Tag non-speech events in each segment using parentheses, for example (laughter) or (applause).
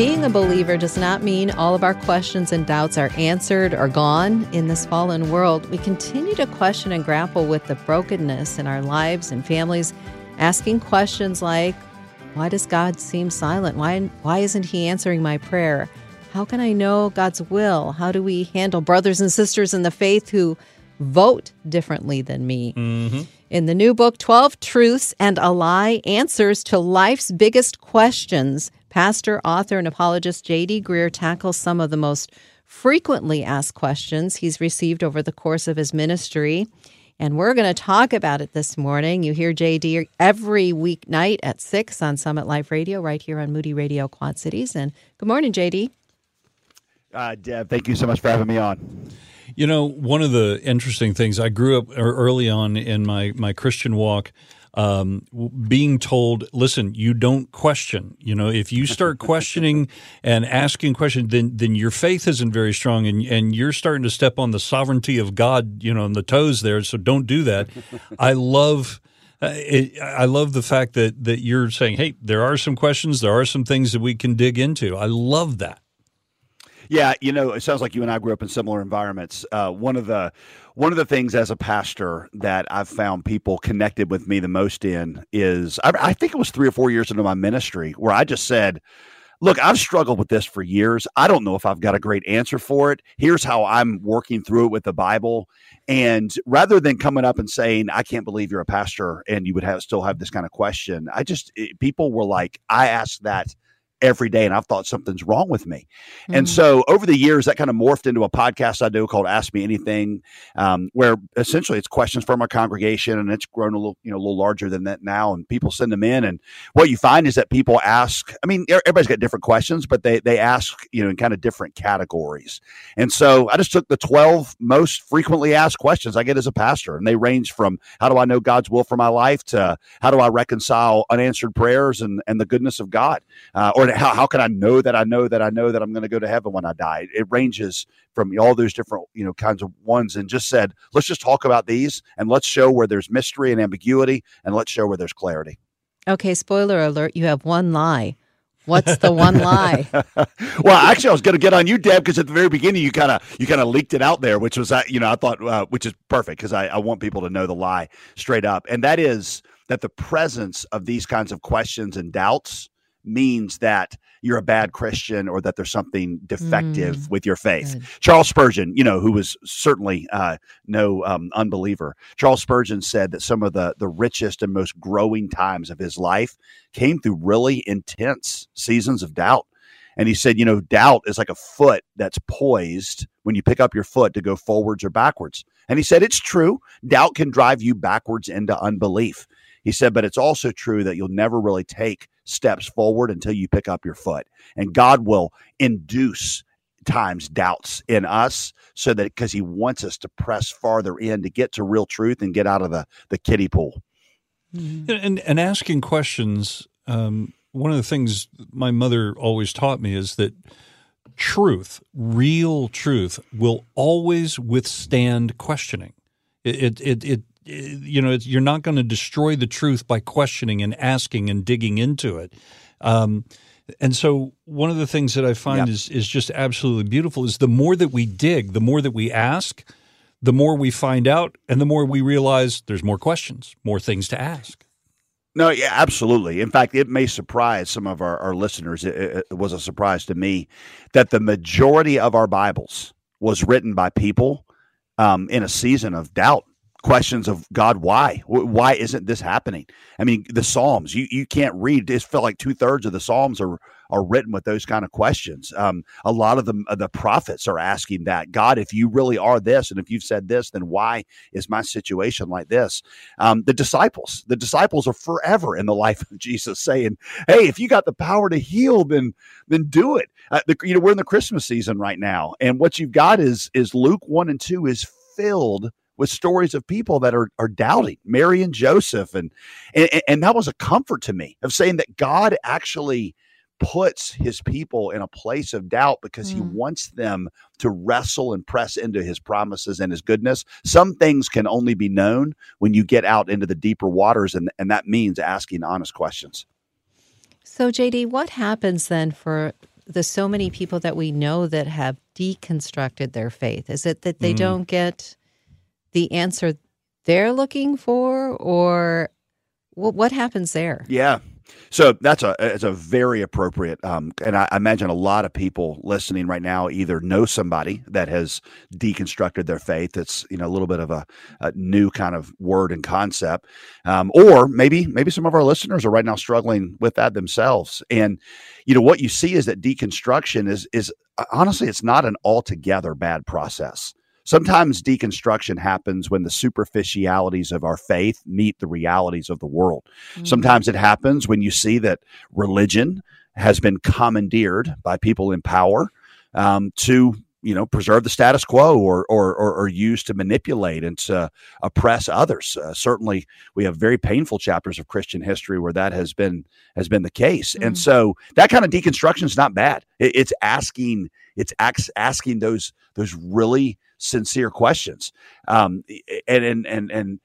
Being a believer does not mean all of our questions and doubts are answered or gone. In this fallen world, we continue to question and grapple with the brokenness in our lives and families, asking questions like, why does God seem silent? Why, why isn't He answering my prayer? How can I know God's will? How do we handle brothers and sisters in the faith who vote differently than me? Mm-hmm. In the new book, 12 Truths and a Lie Answers to Life's Biggest Questions, pastor, author, and apologist J.D. Greear tackles some of the most frequently asked questions he's received over the course of his ministry. And we're going to talk about it this morning. You hear JD every weeknight at 6 on Summit Life Radio, right here on Moody Radio Quad Cities. And good morning, JD. Uh, Deb, thank you so much for having me on. You know, one of the interesting things I grew up early on in my my Christian walk, um, being told, "Listen, you don't question. You know, if you start (laughs) questioning and asking questions, then then your faith isn't very strong, and and you're starting to step on the sovereignty of God. You know, on the toes there. So don't do that. (laughs) I love." Uh, it, I love the fact that that you're saying, "Hey, there are some questions. There are some things that we can dig into." I love that. Yeah, you know, it sounds like you and I grew up in similar environments. Uh, one of the one of the things as a pastor that I've found people connected with me the most in is I, I think it was three or four years into my ministry where I just said, look, I've struggled with this for years. I don't know if I've got a great answer for it. Here's how I'm working through it with the Bible. And rather than coming up and saying, I can't believe you're a pastor and you would have still have this kind of question, I just, it, people were like, I asked that every day and I've thought something's wrong with me. Mm-hmm. And so over the years, that kind of morphed into a podcast I do called Ask Me Anything, um, where essentially it's questions from our congregation and it's grown a little, you know, a little larger than that now. And people send them in. And what you find is that people ask, I mean, everybody's got different questions, but they, they ask, you know, in kind of different categories. And so I just took the 12 most frequently asked questions I get as a pastor. And they range from how do I know God's will for my life to how do I reconcile unanswered prayers and, and the goodness of God? Uh, or how, how can I know that I know that I know that I'm going to go to heaven when I die? It ranges from all those different, you know, kinds of ones and just said, let's just talk about these and let's show where there's mystery and ambiguity and let's show where there's clarity. Okay, spoiler alert, you have one lie. What's the one lie? (laughs) well, actually, I was going to get on you, Deb, because at the very beginning you kind of you kind of leaked it out there, which was uh, you know I thought uh, which is perfect because I, I want people to know the lie straight up, and that is that the presence of these kinds of questions and doubts means that you're a bad Christian or that there's something defective mm. with your faith. Good. Charles Spurgeon, you know, who was certainly uh, no um, unbeliever, Charles Spurgeon said that some of the the richest and most growing times of his life came through really intense seasons of doubt. And he said, you know, doubt is like a foot that's poised when you pick up your foot to go forwards or backwards. And he said, it's true. Doubt can drive you backwards into unbelief. He said, but it's also true that you'll never really take steps forward until you pick up your foot. And God will induce times doubts in us so that because he wants us to press farther in to get to real truth and get out of the, the kiddie pool. Mm-hmm. And, and asking questions, um, one of the things my mother always taught me is that truth, real truth, will always withstand questioning. It, it, it, you know, you're not going to destroy the truth by questioning and asking and digging into it. Um, and so, one of the things that I find yep. is is just absolutely beautiful is the more that we dig, the more that we ask, the more we find out, and the more we realize there's more questions, more things to ask. No, yeah, absolutely. In fact, it may surprise some of our, our listeners. It, it was a surprise to me that the majority of our Bibles was written by people um, in a season of doubt questions of God, why? Why isn't this happening? I mean, the Psalms, you, you can't read. It felt like two thirds of the Psalms are are written with those kind of questions. Um, a lot of the the prophets are asking that God, if you really are this, and if you've said this, then why is my situation like this? Um, the disciples, the disciples are forever in the life of Jesus, saying, "Hey, if you got the power to heal, then then do it." Uh, the, you know, we're in the Christmas season right now, and what you've got is is Luke one and two is filled with stories of people that are are doubting Mary and Joseph, and and, and that was a comfort to me of saying that God actually puts his people in a place of doubt because mm. he wants them to wrestle and press into his promises and his goodness. Some things can only be known when you get out into the deeper waters, and, and that means asking honest questions. So, JD, what happens then for the so many people that we know that have deconstructed their faith? Is it that they mm. don't get the answer they're looking for, or what happens there? Yeah, so that's a it's a very appropriate, um, and I, imagine a lot of people listening right now either know somebody that has deconstructed their faith. That's you know a little bit of a, a new kind of word and concept, um, or maybe maybe some of our listeners are right now struggling with that themselves. And you know what you see is that deconstruction is is honestly it's not an altogether bad process. Sometimes deconstruction happens when the superficialities of our faith meet the realities of the world. Mm-hmm. Sometimes it happens when you see that religion has been commandeered by people in power um, to you know preserve the status quo or or or, or used to manipulate and to oppress others uh, certainly we have very painful chapters of christian history where that has been has been the case mm. and so that kind of deconstruction is not bad it, it's asking it's asking those those really sincere questions. Um, and, and, and, and,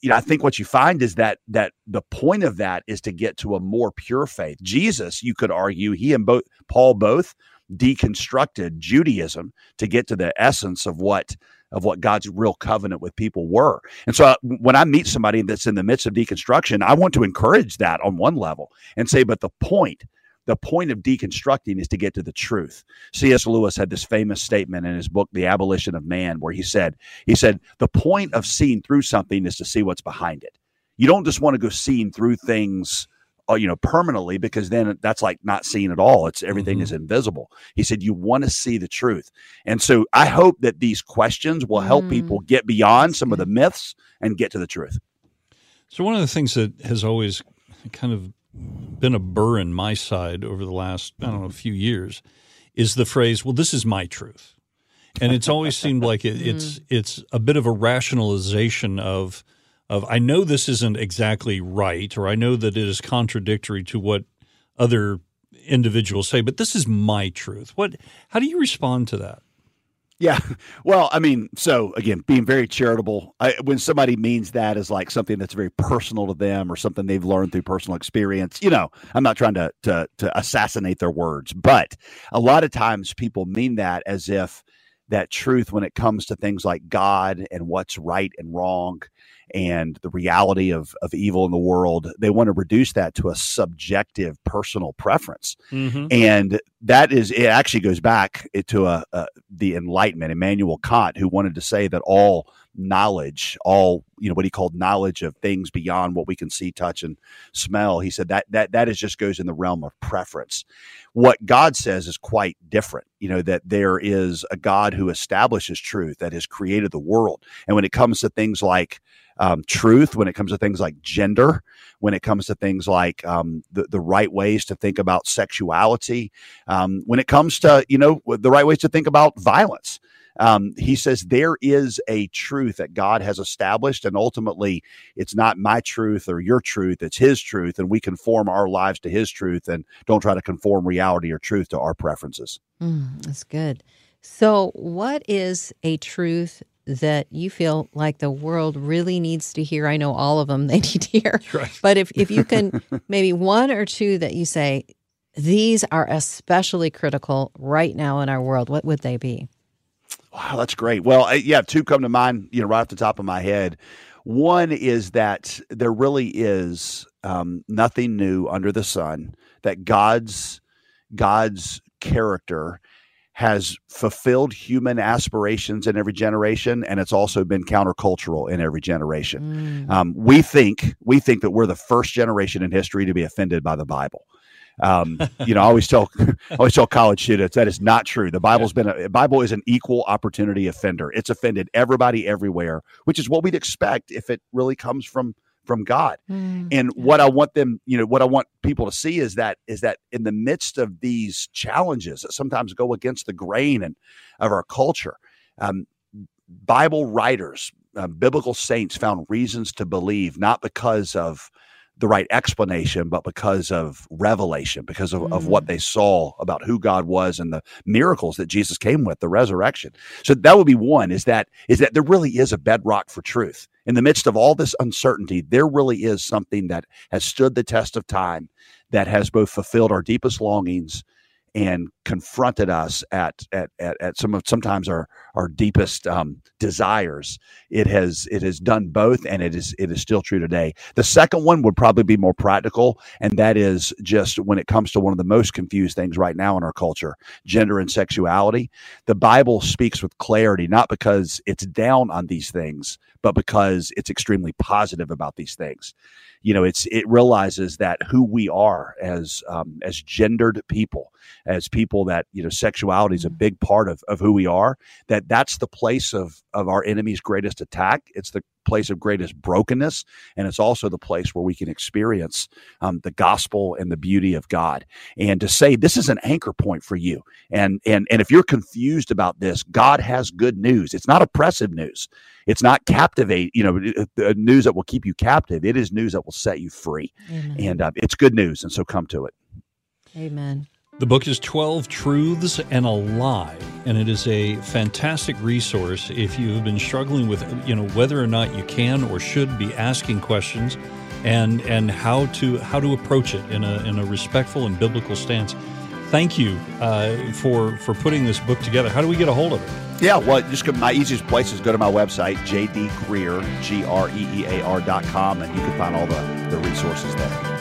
you know, I think what you find is that that the point of that is to get to a more pure faith. Jesus, you could argue, he and both Paul both deconstructed Judaism to get to the essence of what of what God's real covenant with people were. And so uh, when I meet somebody that's in the midst of deconstruction, I want to encourage that on one level and say, but the point the point of deconstructing is to get to the truth. C.S. Lewis had this famous statement in his book, The Abolition of Man, where he said, he said, the point of seeing through something is to see what's behind it. You don't just want to go seeing through things uh, you know permanently because then that's like not seeing at all it's everything mm-hmm. is invisible he said you want to see the truth and so i hope that these questions will help mm. people get beyond some of the myths and get to the truth so one of the things that has always kind of been a burr in my side over the last I don't know a few years is the phrase, "Well, this is my truth," and it's always seemed like it, (laughs) it's it's a bit of a rationalization of of I know this isn't exactly right, or I know that it is contradictory to what other individuals say, but this is my truth. What? How do you respond to that? Yeah. Well, I mean, so again, being very charitable, I, when somebody means that as like something that's very personal to them or something they've learned through personal experience, you know, I'm not trying to, to, to assassinate their words, but a lot of times people mean that as if that truth when it comes to things like God and what's right and wrong and the reality of, of evil in the world, they want to reduce that to a subjective personal preference. Mm-hmm. And that is, it actually goes back to a, a, the Enlightenment, Immanuel Kant, who wanted to say that all knowledge, all you know, what he called knowledge of things beyond what we can see, touch, and smell. He said that that that is just goes in the realm of preference. What God says is quite different. You know that there is a God who establishes truth that has created the world, and when it comes to things like um, truth, when it comes to things like gender, when it comes to things like um, the, the right ways to think about sexuality, um, when it comes to, you know, the right ways to think about violence. Um, he says there is a truth that God has established, and ultimately, it's not my truth or your truth; it's His truth, and we conform our lives to His truth, and don't try to conform reality or truth to our preferences. Mm, that's good. So, what is a truth that you feel like the world really needs to hear? I know all of them they (laughs) need to hear. Right. But if, if you (laughs) can, maybe one or two that you say, these are especially critical right now in our world, what would they be? Wow, that's great. Well, yeah, two come to mind, you know, right off the top of my head. One is that there really is um, nothing new under the sun. That God's God's character has fulfilled human aspirations in every generation, and it's also been countercultural in every generation. Mm. Um, we think we think that we're the first generation in history to be offended by the Bible. Um, (laughs) you know, I always tell (laughs) I always tell college students that is not true. The Bible's been a Bible is an equal opportunity offender. It's offended everybody everywhere, which is what we'd expect if it really comes from from God. Mm, and yeah. what I want them, you know, what I want people to see is that is that in the midst of these challenges that sometimes go against the grain and of our culture, um, Bible writers, uh, biblical saints found reasons to believe, not because of the right explanation, but because of revelation, because of, mm. of what mm. they saw about who God was and the miracles that Jesus came with, the resurrection. So that would be one is that is that there really is a bedrock for truth. In the midst of all this uncertainty, there really is something that has stood the test of time, that has both fulfilled our deepest longings and confronted us at at at, at some of sometimes our our deepest um, desires. It has it has done both, and it is it is still true today. The second one would probably be more practical, and that is just when it comes to one of the most confused things right now in our culture, gender and sexuality. The Bible speaks with clarity, not because it's down on these things, but because it's extremely positive about these things. You know, it's it realizes that who we are as um, as gendered people, as people that you know, sexuality is a mm-hmm. big part of of who we are. That that's the place of of our enemy's greatest attack. It's the place of greatest brokenness, and it's also the place where we can experience um, the gospel and the beauty of God. And to say this is an anchor point for you, and and and if you're confused about this, God has good news. It's not oppressive news. It's not captivate, you know, uh, news that will keep you captive. It is news that will set you free, Amen. and uh, it's good news. And so come to it. Amen. The book is 12 Truths and a Lie, and it is a fantastic resource if you have been struggling with, you know, whether or not you can or should be asking questions and and how to how to approach it in a in a respectful and biblical stance. Thank you uh, for for putting this book together. How do we get a hold of it? Yeah, well, just go, my easiest place is go to my website, jdgreear, G R E E A R dot com, and you can find all the, the resources there.